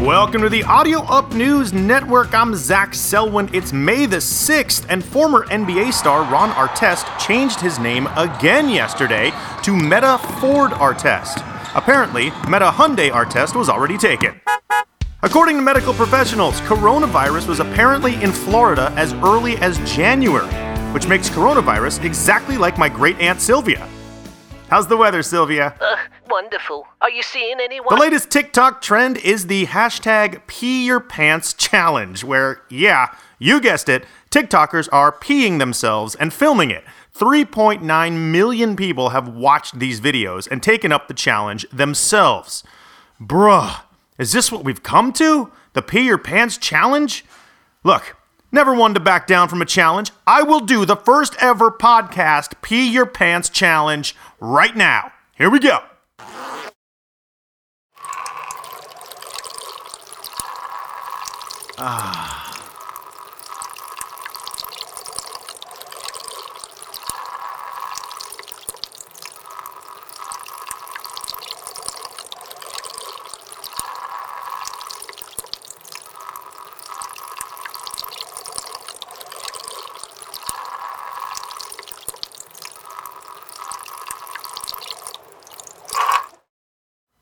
Welcome to the Audio Up News Network. I'm Zach Selwyn. It's May the 6th, and former NBA star Ron Artest changed his name again yesterday to Metta Ford Artest. Apparently, Metta Hyundai Artest was already taken. According to medical professionals, coronavirus was apparently in Florida as early as January, which makes coronavirus exactly like my great aunt Sylvia. How's the weather, Sylvia? Wonderful. Are you seeing anyone? The latest TikTok trend is the hashtag pee your pants challenge, where, yeah, you guessed it, TikTokers are peeing themselves and filming it. 3.9 million people have watched these videos and taken up the challenge themselves. Bruh, is this what we've come to? The pee your pants challenge? Look, never one to back down from a challenge. I will do the first ever podcast pee your pants challenge right now. Here we go. That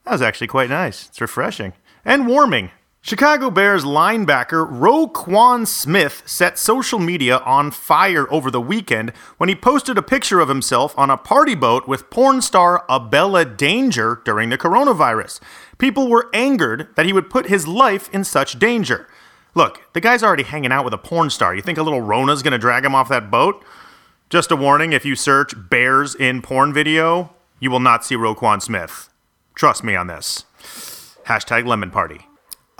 was actually quite nice. It's refreshing and warming. Chicago Bears linebacker Roquan Smith set social media on fire over the weekend when he posted a picture of himself on a party boat with porn star Abella Danger during the coronavirus. People were angered that he would put his life in such danger. Look, the guy's already hanging out with a porn star. You think a little Rona's gonna drag him off that boat? Just a warning if you search bears in porn video, you will not see Roquan Smith. Trust me on this. Hashtag lemon party.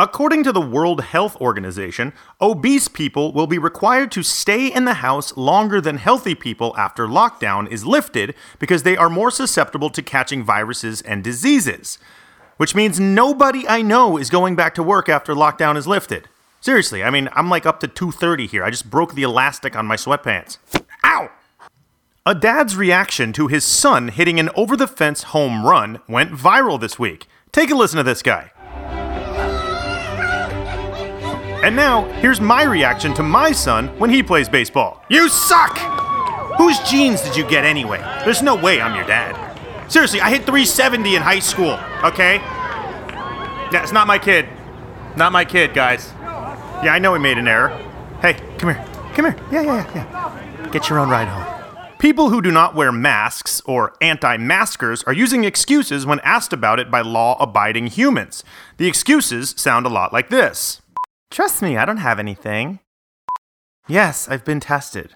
According to the World Health Organization, obese people will be required to stay in the house longer than healthy people after lockdown is lifted because they are more susceptible to catching viruses and diseases. Which means nobody I know is going back to work after lockdown is lifted. Seriously, I mean, I'm like up to 230 here. I just broke the elastic on my sweatpants. Ow! A dad's reaction to his son hitting an over the fence home run went viral this week. Take a listen to this guy. And now, here's my reaction to my son when he plays baseball. You suck! Whose genes did you get anyway? There's no way I'm your dad. Seriously, I hit 370 in high school, okay? Yeah, it's not my kid. Not my kid, guys. Yeah, I know we made an error. Hey, come here. Come here. Yeah, yeah, yeah, yeah. Get your own ride home. People who do not wear masks or anti maskers are using excuses when asked about it by law abiding humans. The excuses sound a lot like this Trust me, I don't have anything. Yes, I've been tested.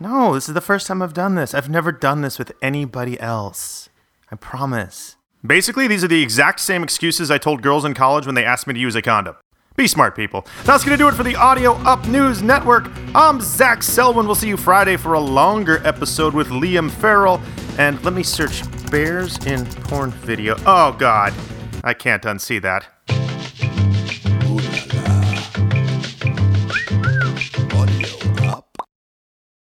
No, this is the first time I've done this. I've never done this with anybody else. I promise. Basically, these are the exact same excuses I told girls in college when they asked me to use a condom. Be smart, people. That's going to do it for the Audio Up News Network. I'm Zach Selwyn. We'll see you Friday for a longer episode with Liam Ferrell. And let me search bears in porn video. Oh, God. I can't unsee that.